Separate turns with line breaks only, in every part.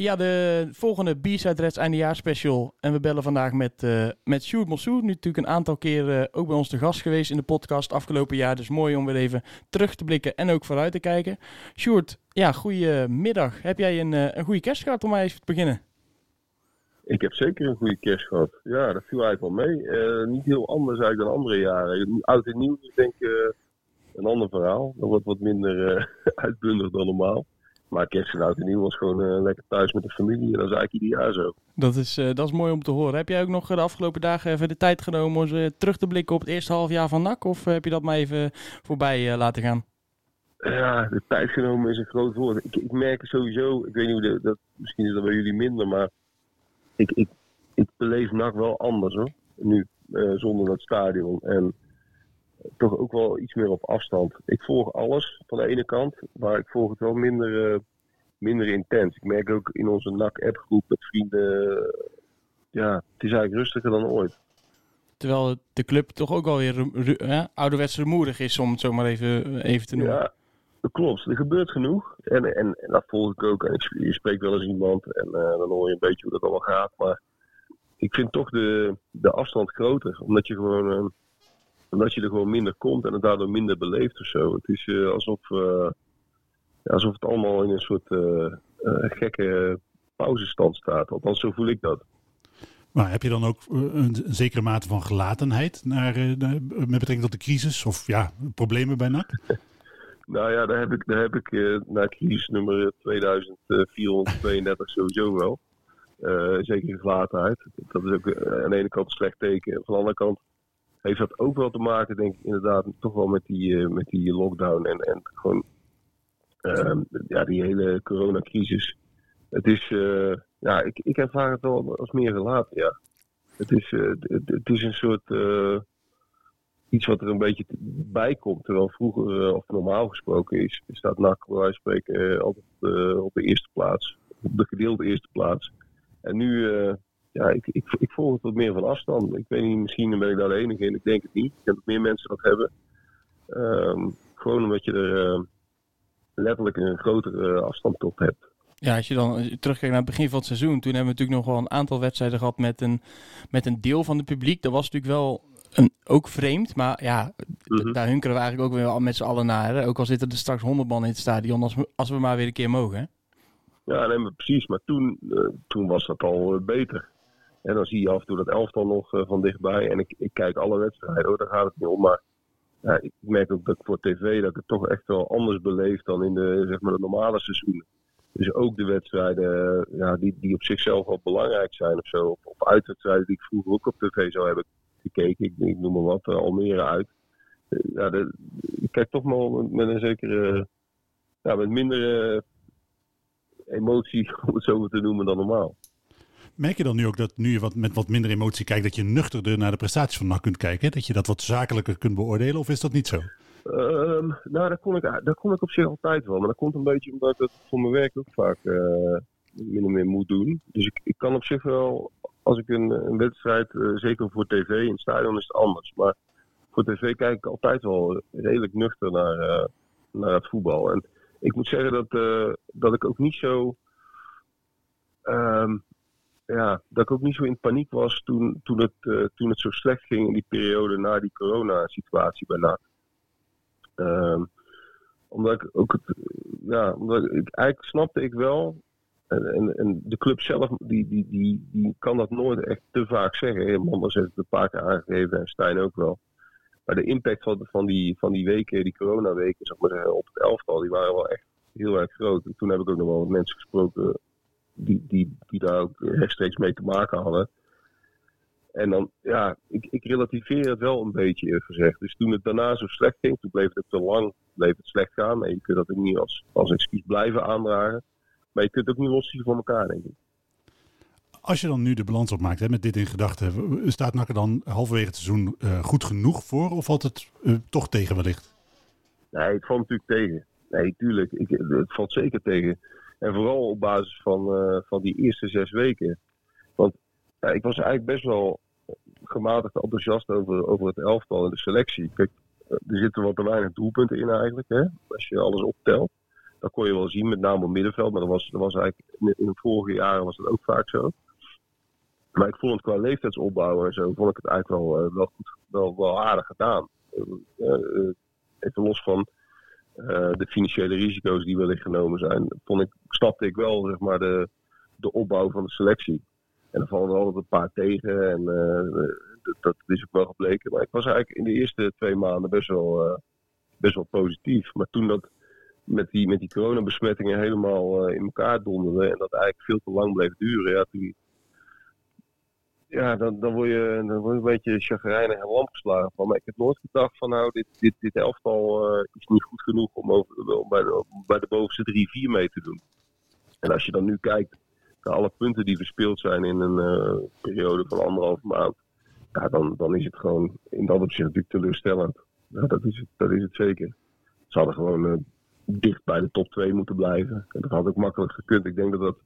Ja, de volgende B-Side Reds eindejaarspecial. En we bellen vandaag met, uh, met Sjoerd. Nu natuurlijk een aantal keer ook bij ons te gast geweest in de podcast afgelopen jaar. Dus mooi om weer even terug te blikken en ook vooruit te kijken. Sjoerd, ja, goedemiddag. Heb jij een, een goede kerst gehad om maar even te beginnen?
Ik heb zeker een goede kerst gehad. Ja, dat viel eigenlijk wel mee. Niet heel anders eigenlijk dan andere jaren. Oud en nieuw is denk ik een ander verhaal. Dat wordt wat minder uitbundig dan normaal. Maar kerst en oud en nieuw was gewoon lekker thuis met de familie. En dat is eigenlijk ieder jaar zo.
Dat is, dat is mooi om te horen. Heb jij ook nog de afgelopen dagen even de tijd genomen om terug te blikken op het eerste half jaar van NAC? Of heb je dat maar even voorbij laten gaan?
Ja, de tijd genomen is een groot woord. Ik, ik merk sowieso, ik weet niet hoe de, dat, misschien is dat bij jullie minder, maar ik, ik, ik beleef NAC wel anders hoor. Nu, zonder dat stadion. En toch ook wel iets meer op afstand. Ik volg alles van de ene kant, maar ik volg het wel minder, uh, minder intens. Ik merk ook in onze NAC-appgroep met vrienden, uh, ja, het is eigenlijk rustiger dan ooit.
Terwijl de club toch ook alweer uh, ouderwets rumoerig is, om het zo maar even, even te noemen.
Ja, dat klopt. Er gebeurt genoeg. En, en, en dat volg ik ook. En ik, je spreekt wel eens iemand en uh, dan hoor je een beetje hoe dat allemaal gaat. Maar ik vind toch de, de afstand groter. Omdat je gewoon... Omdat je er gewoon minder komt en het daardoor minder beleeft of zo. Het is uh, alsof, alsof het allemaal in een soort gekke pauzestand staat. Althans, zo voel ik dat.
Maar heb je dan ook een, zekere mate van gelatenheid naar, naar, met betrekking tot de crisis of ja, problemen bij NAC?
Nou ja, daar heb ik, daar heb ik naar crisis nummer 2432 sowieso wel. Uh, zeker gelatenheid. Dat is ook aan de ene kant een slecht teken. Van de andere kant heeft dat ook wel te maken, denk ik, inderdaad, toch wel met die, met die lockdown en, en gewoon ehm, ja, die hele coronacrisis. Het is, ja, ik, ik ervaar het wel als meer gelaten, ja. Het is, het, het, is een soort iets wat er een beetje bij komt. Terwijl vroeger, of normaal gesproken is, staat NAC spreken altijd op de eerste plaats. Op de gedeelde eerste plaats. En nu, ja, ik, ik, ik volg het wat meer van afstand. Ik weet niet, misschien ben ik daar de enige in. Ik denk het niet. Ik denk dat meer mensen dat hebben. Um, gewoon omdat je er letterlijk een grotere afstand tot hebt.
Ja, als je dan terugkijkt naar het begin van het seizoen, toen hebben we natuurlijk nog wel een aantal wedstrijden gehad met een, met een deel van het publiek. Dat was natuurlijk wel een, ook vreemd, maar ja, mm-hmm. daar hunkeren we eigenlijk ook weer al met z'n allen naar. Hè? Ook al zitten er straks honderd man in het stadion, als we, als we maar weer een keer mogen. Hè?
Ja, nee, maar precies. Maar toen, uh, toen was dat al uh, beter. En dan zie je af en toe dat elftal nog uh, van dichtbij. En ik, ik kijk alle wedstrijden, hoor, daar gaat het niet om. Maar ik merk ook dat ik voor tv dat ik het toch echt wel anders beleef dan in de, zeg maar, de normale seizoenen. Dus ook de wedstrijden ja, die, die op zichzelf wel belangrijk zijn of zo. Of, uitwedstrijden die ik vroeger ook op tv zou hebben gekeken. Ik, noem maar wat, uh, Almere uit. Ja, ik kijk toch wel met een zekere, ja, met minder emotie, om het zo te noemen, dan normaal.
Merk je dan nu ook dat nu je wat, met wat minder emotie kijkt, dat je nuchterder naar de prestaties van NAC kunt kijken? Dat je dat wat zakelijker kunt beoordelen, of is dat niet zo?
Um, nou, dat kon, ik, dat kon ik op zich altijd wel. Maar dat komt een beetje omdat ik het voor mijn werk ook vaak uh, min of meer moet doen. Dus ik, ik kan op zich wel als ik een, een wedstrijd, uh, zeker voor tv, in het stadion is het anders. Maar voor tv kijk ik altijd wel redelijk nuchter naar, uh, naar het voetbal. En ik moet zeggen dat, dat ik ook niet zo. Um, ja, dat ik ook niet zo in paniek was toen, toen, het, toen het zo slecht ging in die periode na die corona-situatie bij NAC. Um, omdat ik ook het, ja, omdat ik, eigenlijk snapte ik wel en, en, de club zelf die, die, die, die kan dat nooit echt te vaak zeggen. Manders heeft het een paar keer aangegeven en Stijn ook wel. Maar de impact van, van, die, van die weken, die coronaweken, zeg maar, op het elftal, die waren wel echt heel erg groot. En toen heb ik ook nog wel wat mensen gesproken die, die, die daar ook rechtstreeks mee te maken hadden. En dan, ja, ik, ik relativeer het wel een beetje eerlijk gezegd. Dus toen het daarna zo slecht ging, toen bleef het te lang bleef het slecht gaan. En je kunt dat ook niet als, als excuus blijven aandragen. Maar je kunt het ook niet loszien van elkaar, denk ik.
Als je dan nu de balans opmaakt, hè, met dit in gedachten, staat NAC er dan halverwege het seizoen uh, goed genoeg voor? Of valt het uh, toch tegen wellicht?
Nee, het valt natuurlijk tegen. Nee, tuurlijk. Ik, het valt zeker tegen. En vooral op basis van, uh, van die eerste zes weken. Want ja, ik was eigenlijk best wel gematigd enthousiast over, over het elftal en de selectie. Kijk, er zitten wat te weinig doelpunten in eigenlijk, hè, als je alles optelt. Dat kon je wel zien, met name op middenveld. Maar dat was, dat was eigenlijk in, de vorige jaren was dat ook vaak zo. Maar ik vond het qua leeftijdsopbouw en zo, vond ik het eigenlijk wel, uh, wel, goed, wel, wel aardig gedaan. Even los van de financiële risico's die wellicht genomen zijn, vond ik, snapte ik wel zeg maar, de, de opbouw van de selectie. En er vallen altijd een paar tegen en dat, dat, is ook wel gebleken. Maar ik was eigenlijk in de eerste twee maanden best wel, best wel positief. Maar toen dat met die, met die coronabesmettingen helemaal in elkaar donderde en dat eigenlijk veel te lang bleef duren, ja, ja, dan, dan, word je, dan word je een beetje chagrijnig en lamp van. Maar ik heb nooit gedacht van nou, dit, dit, dit elftal uh, is niet goed genoeg om, over, bij, de, bij de bovenste drie, vier mee te doen. En als je dan nu kijkt naar alle punten die verspeeld zijn in een uh, periode van anderhalve maand. Ja, dan, dan is het gewoon in dat opzicht natuurlijk teleurstellend. Ja, dat, is het, dat is het zeker. Ze hadden gewoon uh, dicht bij de top 2 moeten blijven. En dat had ook makkelijk gekund. Ik denk dat dat,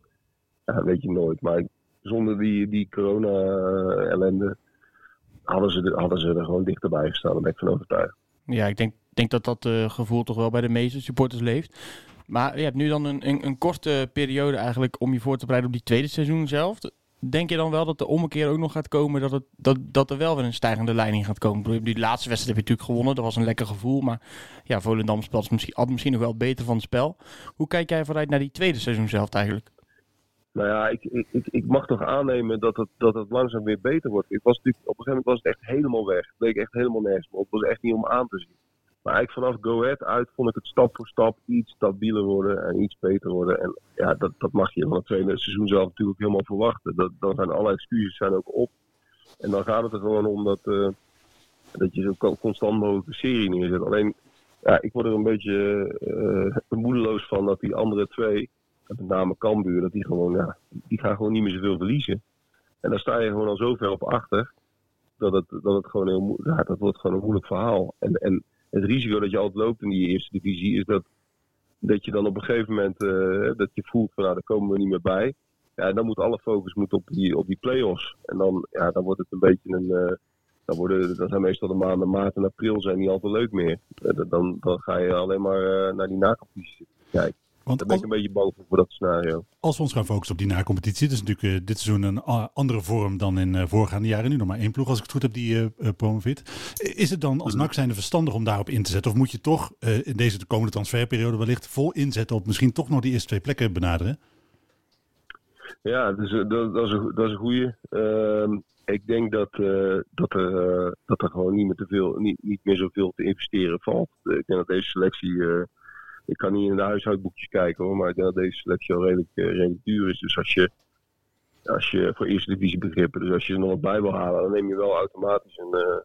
ja, weet je nooit. Maar zonder die, die corona-ellende hadden ze, hadden ze er gewoon dichterbij gestaan. Daar ben ik van overtuigd.
Ja, ik denk, denk dat dat uh, gevoel toch wel bij de meeste supporters leeft. Maar je hebt nu dan een, een, een, korte periode eigenlijk om je voor te bereiden op die tweede seizoen zelf. Denk je dan wel dat de ommekeer ook nog gaat komen, dat, het, dat, dat er wel weer een stijgende leiding gaat komen? Die laatste wedstrijd heb je natuurlijk gewonnen, dat was een lekker gevoel. Maar ja, Volendam speelt misschien, misschien nog wel beter van het spel. Hoe kijk jij vooruit naar die tweede seizoen zelf eigenlijk?
Nou ja, ik, ik, ik mag toch aannemen dat het, dat het langzaam weer beter wordt. Ik was natuurlijk, op een gegeven moment was het echt helemaal weg. Het bleek echt helemaal nergens meer. Het was echt niet om aan te zien. Maar eigenlijk vanaf Go Ahead uit vond ik het stap voor stap iets stabieler worden en iets beter worden. En ja, dat, dat mag je van het tweede seizoen zelf natuurlijk helemaal verwachten. Dat, dan zijn alle excuses zijn ook op. En dan gaat het er gewoon om dat, uh, dat je zo constant mogelijk een serie neerzet. Alleen, ja, ik word er een beetje uh, moedeloos van dat die andere twee met name Cambuur, dat die gewoon, ja, die gaan gewoon niet meer zoveel verliezen. En dan sta je gewoon al zo ver op achter, dat het, dat het gewoon heel ja, dat wordt gewoon een moeilijk verhaal. En, en het risico dat je altijd loopt in die eerste divisie is dat, dat je dan op een gegeven moment, uh, dat je voelt van nou, daar komen we niet meer bij. Ja, dan moet alle focus moet op die, op die play-offs. En dan, ja, dan wordt het een beetje een, uh, dan, worden, dan zijn meestal de maanden maart en april zijn niet altijd leuk meer. Uh, dan, dan ga je alleen maar naar die nacompetitie kijken. Want ben ik een beetje bang voor, dat scenario.
Als we ons gaan focussen op die na-competitie, dat is natuurlijk uh, dit seizoen een uh, andere vorm dan in uh, voorgaande jaren. Nu nog maar één ploeg, als ik het goed heb, die promoveert. Is het dan als NAC zijnde verstandig om daarop in te zetten? Of moet je toch in deze de komende transferperiode wellicht vol inzetten op misschien toch nog die eerste twee plekken benaderen?
Ja, dus, dat, dat, is een, dat is een goede. Ehm, ik denk dat, dat, er, dat er gewoon niet meer, te veel, niet, niet meer zoveel te investeren valt. Ik denk dat deze selectie ik kan niet in de huishoudboekjes kijken hoor, maar deze selectie al redelijk, uh, redelijk duur is. Dus als je, als je voor eerste divisie begrippen, dus als je er nog wat bij wil halen, dan neem je wel automatisch een, uh,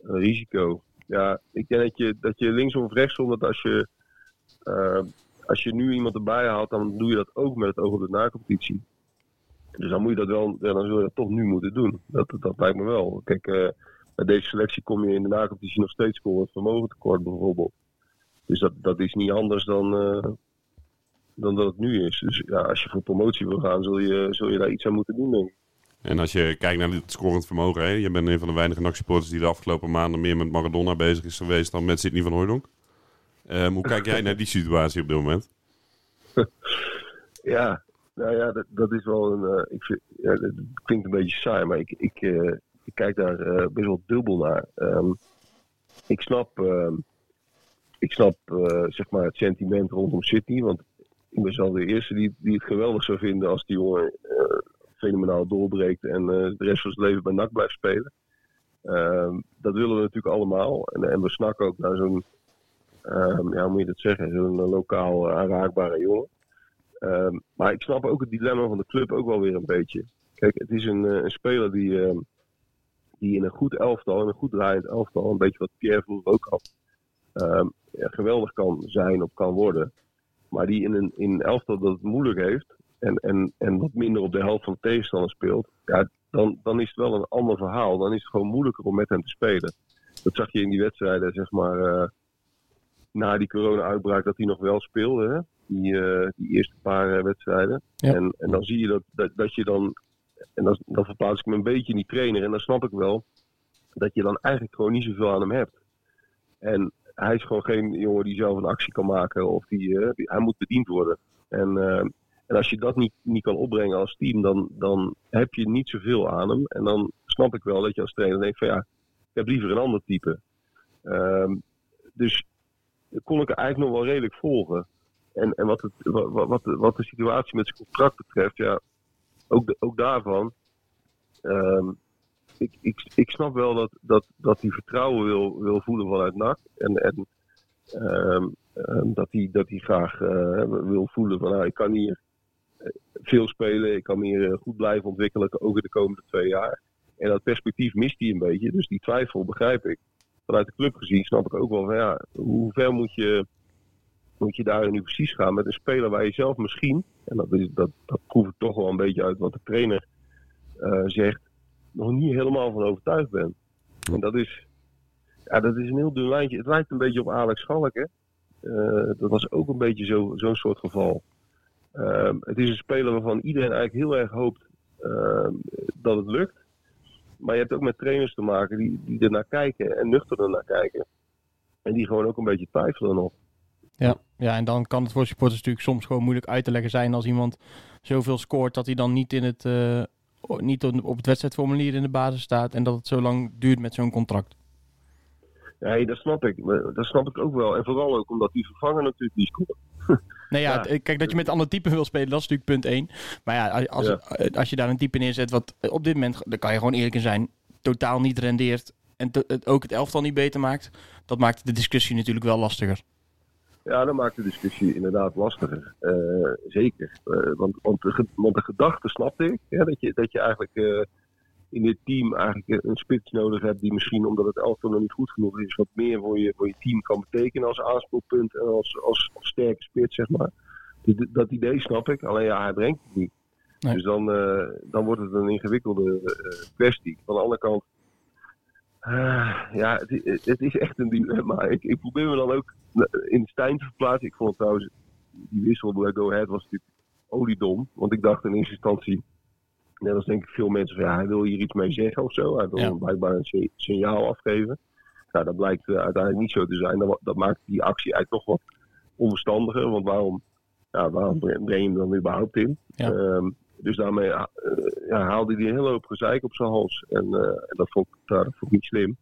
een risico. Ja, ik denk dat je, dat je linksom of rechtsom, dat als je, uh, als je nu iemand erbij haalt, dan doe je dat ook met het oog op de nacompetitie. Dus dan moet je dat wel, dan zul je dat toch nu moeten doen. Dat, dat lijkt me wel. Kijk, bij deze selectie kom je in de nacompetitie nog steeds voor het vermogen tekort bijvoorbeeld. Dus dat, dat is niet anders dan, uh, dan dat het nu is. Dus ja, als je voor promotie wil gaan, zul je, zul je daar iets aan moeten doen, denk ik.
En als je kijkt naar het scorend vermogen, hè? je bent een van de weinige NAC-supporters die de afgelopen maanden meer met Maradona bezig is geweest dan met Sidney van Hooydonk. Um, hoe kijk jij naar die situatie op dit moment?
ja, nou ja, dat, dat is wel een. Uh, ik vind, ja, dat klinkt een beetje saai, maar ik, ik, uh, ik kijk daar uh, best wel dubbel naar. Um, ik snap ehm, ik snap uh, zeg maar het sentiment rondom Sydney. Want ik ben zelf de eerste die, die het geweldig zou vinden als die jongen uh, fenomenaal doorbreekt en uh, de rest van zijn leven bij NAC blijft spelen. Ehm, dat willen we natuurlijk allemaal. En, en we snakken ook naar zo'n, um, ja, moet je dat zeggen, zo'n lokaal aanraakbare jongen. Um, maar ik snap ook het dilemma van de club ook wel weer een beetje. Kijk, het is een, een speler die, die in een goed elftal, een goed draaiend elftal, een beetje wat Pierre vroeger ook had, geweldig kan zijn of kan worden. Maar die in een, in een elftal dat het moeilijk heeft en, en, en wat minder op de helft van de tegenstander speelt, ja, dan, dan is het wel een ander verhaal. Dan is het gewoon moeilijker om met hem te spelen. Dat zag je in die wedstrijden, zeg maar, uh, na die corona-uitbraak, dat hij nog wel speelde. Hè? Die, uh, die eerste paar uh, wedstrijden. Ja. En, en dan zie je dat, dat, dat je dan, en dan, dan verplaats ik me een beetje in die trainer. En dan snap ik wel dat je dan eigenlijk gewoon niet zoveel aan hem hebt. En hij is gewoon geen jongen die zelf een actie kan maken. Of die, eh, hij moet bediend worden. En, eh, en als je dat niet, niet kan opbrengen als team, dan, dan heb je niet zoveel aan hem. En dan snap ik wel dat je als trainer denkt van ja, ik heb liever een ander type. Ehm, dus kon ik eigenlijk nog wel redelijk volgen. En, en wat, het, wat, wat, de, wat de situatie met zijn contract betreft, ja, ook, ook daarvan. ehm, ik, ik, ik snap wel dat, dat, dat hij vertrouwen wil, wil voelen vanuit NAC. En, en ehm, ehm, dat, hij, dat hij graag eh, wil voelen van nou, ik kan hier eh, veel spelen, ik kan hier eh, goed blijven ontwikkelen, ook in de komende twee jaar. En dat perspectief mist hij een beetje, dus die twijfel begrijp ik. Vanuit de club gezien snap ik ook wel van ja, hoe ver moet je, moet je daar nu precies gaan met een speler waar je zelf misschien, en dat, is, dat, dat proef ik toch wel een beetje uit wat de trainer zegt, nog niet helemaal van overtuigd bent. En dat is, ja, dat is een heel dun lijntje. Het lijkt een beetje op Alex Schalk, hè. Eh, dat was ook een beetje zo- zo'n soort geval. Ehm, het is een speler waarvan iedereen eigenlijk heel erg hoopt ehm, dat het lukt. Maar je hebt ook met trainers te maken die, die er naar kijken en nuchter er naar kijken. En die gewoon ook een beetje twijfelen nog.
Ja. ja, en dan kan het voor supporters natuurlijk soms gewoon moeilijk uit te leggen zijn als iemand zoveel scoort dat hij dan niet, in het, eh, niet op het wedstrijdformulier in de basis staat en dat het zo lang duurt met zo'n contract.
Ja, dat snap ik. Dat snap ik ook wel. En vooral ook omdat die vervanger natuurlijk niet scoort.
Nee, ja,
Ja.
kijk, dat je met een ander type wil spelen, dat is natuurlijk punt 1. Maar ja, als,
Ja.
als je daar een type neerzet wat op dit moment, daar kan je gewoon eerlijk in zijn, totaal niet rendeert en ook het elftal niet beter maakt, dat maakt de discussie natuurlijk wel lastiger.
Ja, dat maakt de discussie inderdaad lastiger. Eh, zeker. Eh, want, want, de, ge- want de gedachte snapte ik. Hè, dat, je, dat je eigenlijk eh, in dit team eigenlijk een spits nodig hebt die misschien, omdat het elftal nog niet goed genoeg is, wat meer voor je, voor je team kan betekenen als aanspeelpunt en als, als, als sterke spits, zeg maar. Dus dat idee snap ik. Alleen ja, hij brengt het niet.
Nee.
Dus dan, dan wordt het een ingewikkelde kwestie. Van de andere kant, eh, ja, het, is echt een dilemma. Ik, ik probeer me dan ook in Stijn te verplaatsen. Ik vond trouwens, die wissel bij Go Ahead was natuurlijk oliedom. Want ik dacht in eerste instantie, net als denk ik veel mensen, van ja, hij wil hier iets mee zeggen of zo. Hij wil
Ja.
blijkbaar een si- signaal afgeven. Nou, dat blijkt eh, uiteindelijk niet zo te zijn. Dat, dat maakt die actie eigenlijk nog wat onverstandiger. Want waarom, ja, waarom breng breng je hem dan überhaupt in?
Ja.
Ehm, dus daarmee eh, ja, haalde hij een hele hoop gezeik op zijn hals. En, eh, en dat, vond, dat vond ik niet slim.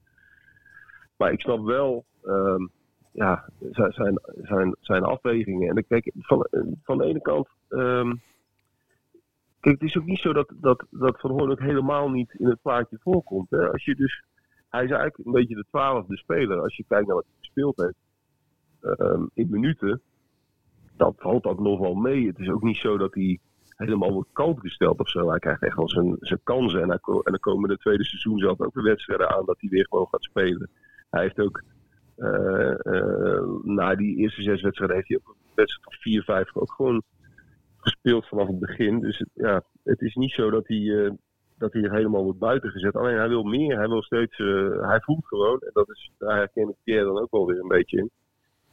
Maar ik snap wel ehm, ja, zijn, zijn, zijn, afwegingen. En kijk, van, van de ene kant. ehm, kijk, het is ook niet zo dat, dat, dat Van ook helemaal niet in het plaatje voorkomt. Hè? Als je dus, hij is eigenlijk een beetje de twaalfde speler. Als je kijkt naar wat hij gespeeld heeft ehm, in minuten. Dan valt dat nog wel mee. Het is ook niet zo dat hij helemaal wordt kant gesteld of zo. Hij krijgt echt wel zijn, zijn kansen. En, en er komen de tweede seizoen zelf ook de wedstrijden aan dat hij weer gewoon gaat spelen. Hij heeft ook eh, eh, na die eerste zes wedstrijden heeft hij ook een wedstrijd of vier, vijf ook gewoon gespeeld vanaf het begin. Dus ja, het is niet zo dat hij, eh, dat hij helemaal wordt buiten gezet. Alleen hij wil meer, hij wil steeds, hij voelt gewoon, en dat is, daar herken ik Pierre dan ook wel weer een beetje in.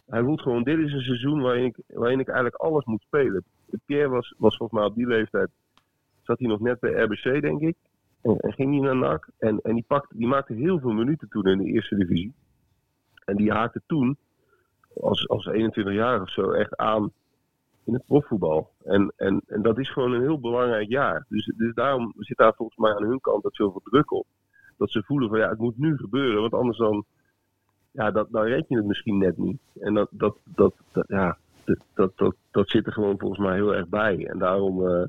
Hij voelt gewoon, dit is een seizoen waarin ik, waarin ik eigenlijk alles moet spelen. Pierre was, was volgens mij op die leeftijd, zat hij nog net bij RBC denk ik. En, en ging hij naar NAC. En, en die, pakte, die maakte heel veel minuten toen in de eerste divisie. En die haakte toen, als, als 21 jaar of zo, echt aan in het profvoetbal. En, en, en dat is gewoon een heel belangrijk jaar. Dus, dus daarom zit daar volgens mij aan hun kant ook zoveel druk op. Dat ze voelen van ja, het moet nu gebeuren. Want anders dan, ja, dat, dan red je het misschien net niet. En dat, dat, dat, ja, dat, dat, dat, zit er gewoon volgens mij heel erg bij. En daarom eh,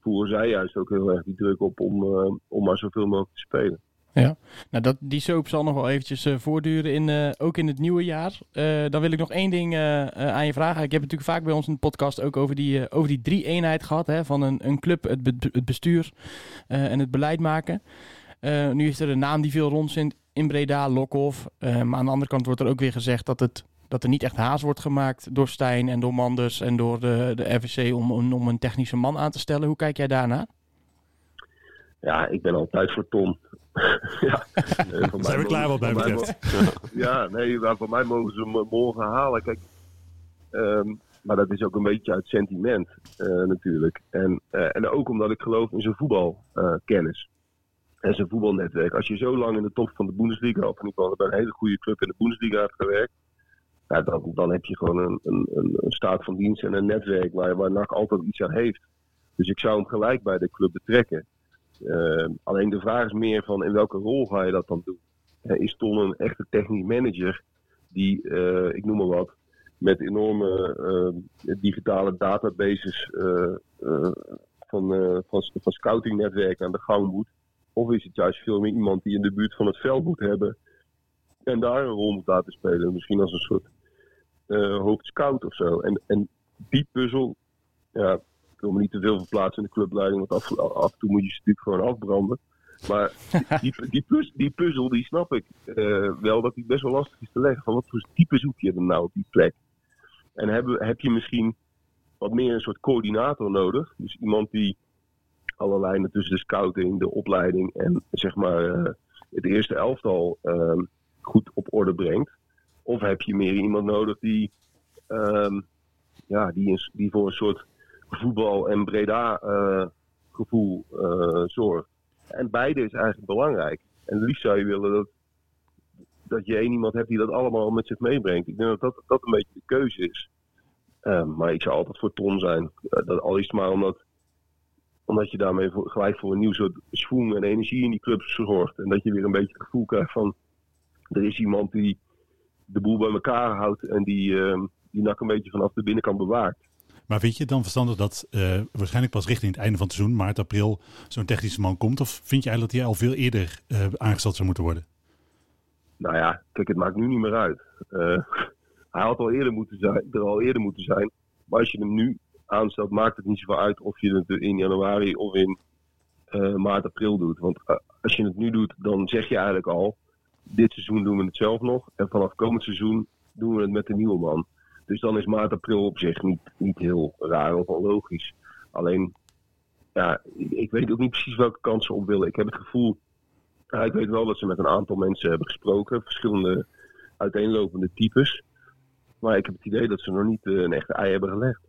voeren zij juist ook heel erg die druk op om, eh, om maar zoveel mogelijk te spelen.
Nou, dat, die soap zal nog wel eventjes eh, voortduren, in, ook in het nieuwe jaar. Dan wil ik nog één ding aan je vragen. Ik heb het natuurlijk vaak bij ons in de podcast ook over die, over die drie-eenheid gehad. Hè, van een, een club, het, het bestuur en het beleid maken. Nu is er een naam die veel rondzindt in Breda, Lokhoff. Eh, maar aan de andere kant wordt er ook weer gezegd dat, het, dat er niet echt haast wordt gemaakt door Stijn en door Manders en door de, de RVC om, om, om een technische man aan te stellen. Hoe kijk jij daarna?
Ja, ik ben altijd voor Tom. ja, eh, van
Zijn we klaar wat mij betreft.
Ja, nee, maar voor mij mogen ze hem morgen halen. Kijk, ehm, maar dat is ook een beetje uit sentiment eh, natuurlijk. En, eh, en ook omdat ik geloof in zijn voetbalkennis. En zijn voetbalnetwerk. Als je zo lang in de top van de Bundesliga, of in ieder geval bij een hele goede club in de Bundesliga hebt gewerkt. dan, dan heb je gewoon een, een, een staat van dienst en een netwerk waar, waar NAC altijd iets aan heeft. Dus ik zou hem gelijk bij de club betrekken. Uh, alleen de vraag is meer van in welke rol ga je dat dan doen? Uh, is Ton een echte technisch manager die, uh, ik noem maar wat, met enorme ehm, digitale databases van, van, van scoutingnetwerken aan de gang moet? Of is het juist veel meer iemand die in de buurt van het veld moet hebben en daar een rol moet laten spelen? Misschien als een soort hoofdscout of zo. En, en die puzzel, ja, wil me niet te veel verplaatsen in de clubleiding, want af, af en toe moet je ze natuurlijk gewoon afbranden. Maar die, die, die, die puzzel, die snap ik uh, wel dat die best wel lastig is te leggen. Van wat voor type zoek je dan nou op die plek? En heb, heb je misschien wat meer een soort coördinator nodig? Dus iemand die alle lijnen tussen de scouting, de opleiding en zeg maar uh, het eerste elftal uh, goed op orde brengt. Of heb je meer iemand nodig die, um, ja, die, die voor een soort voetbal en Breda uh, gevoel uh, zorgt. En beide is eigenlijk belangrijk. En liefst zou je willen dat, dat je één iemand hebt die dat allemaal met zich meebrengt. Ik denk dat dat, dat een beetje de keuze is. Uh, maar ik zou altijd voor Ton zijn. dat, al is het maar omdat, omdat je daarmee voor, gelijk voor een nieuw soort schoen en energie in die clubs zorgt. En dat je weer een beetje het gevoel krijgt van... Er is iemand die de boel bij elkaar houdt en die, die nak een beetje vanaf de binnenkant bewaakt.
Maar vind je het dan verstandig dat uh, waarschijnlijk pas richting het einde van het seizoen, maart, april, zo'n technische man komt? Of vind je eigenlijk dat hij al veel eerder uh, aangesteld zou moeten worden?
Nou ja, kijk, het maakt nu niet meer uit. Uh, hij had al eerder moeten zijn, er al eerder moeten zijn. Maar als je hem nu aanstelt, maakt het niet zoveel uit of je het in januari of in maart, april doet. Want als je het nu doet, dan zeg je eigenlijk al, dit seizoen doen we het zelf nog. En vanaf komend seizoen doen we het met de nieuwe man. Dus dan is maart, april op zich niet, niet heel raar of onlogisch. Alleen, ja, ik weet ook niet precies welke kansen op willen. Ik heb het gevoel, ik weet wel dat ze met een aantal mensen hebben gesproken, verschillende uiteenlopende types. Maar ik heb het idee dat ze nog niet uh, een echte ei hebben gelegd.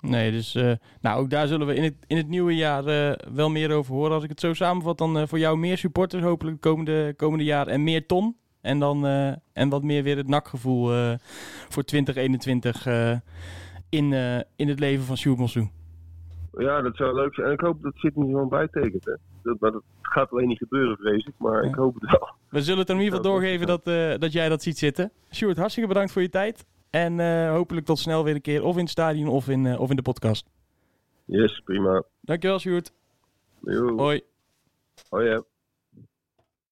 Nee, dus uh, nou, ook daar zullen we in het, in het nieuwe jaar uh, wel meer over horen. Als ik het zo samenvat, dan voor jou meer supporters hopelijk het komende, komende jaar en meer ton. En, dan, en wat meer weer het nakgevoel voor 2021 uh, in, in het leven van Sjoerd Monsou.
Ja, dat zou leuk zijn. En ik hoop dat Sydney gewoon bijtekent. Hè. Dat, maar dat gaat alleen niet gebeuren, vrees ik. Maar ja. ik hoop het wel.
We zullen het in ieder geval doorgeven dat, dat jij dat ziet zitten. Sjoerd, hartstikke bedankt voor je tijd. En hopelijk tot snel weer een keer. Of in het stadion of in, of in de podcast.
Yes, prima.
Dankjewel, Sjoerd.
Jo.
Hoi.
Hoi, ja.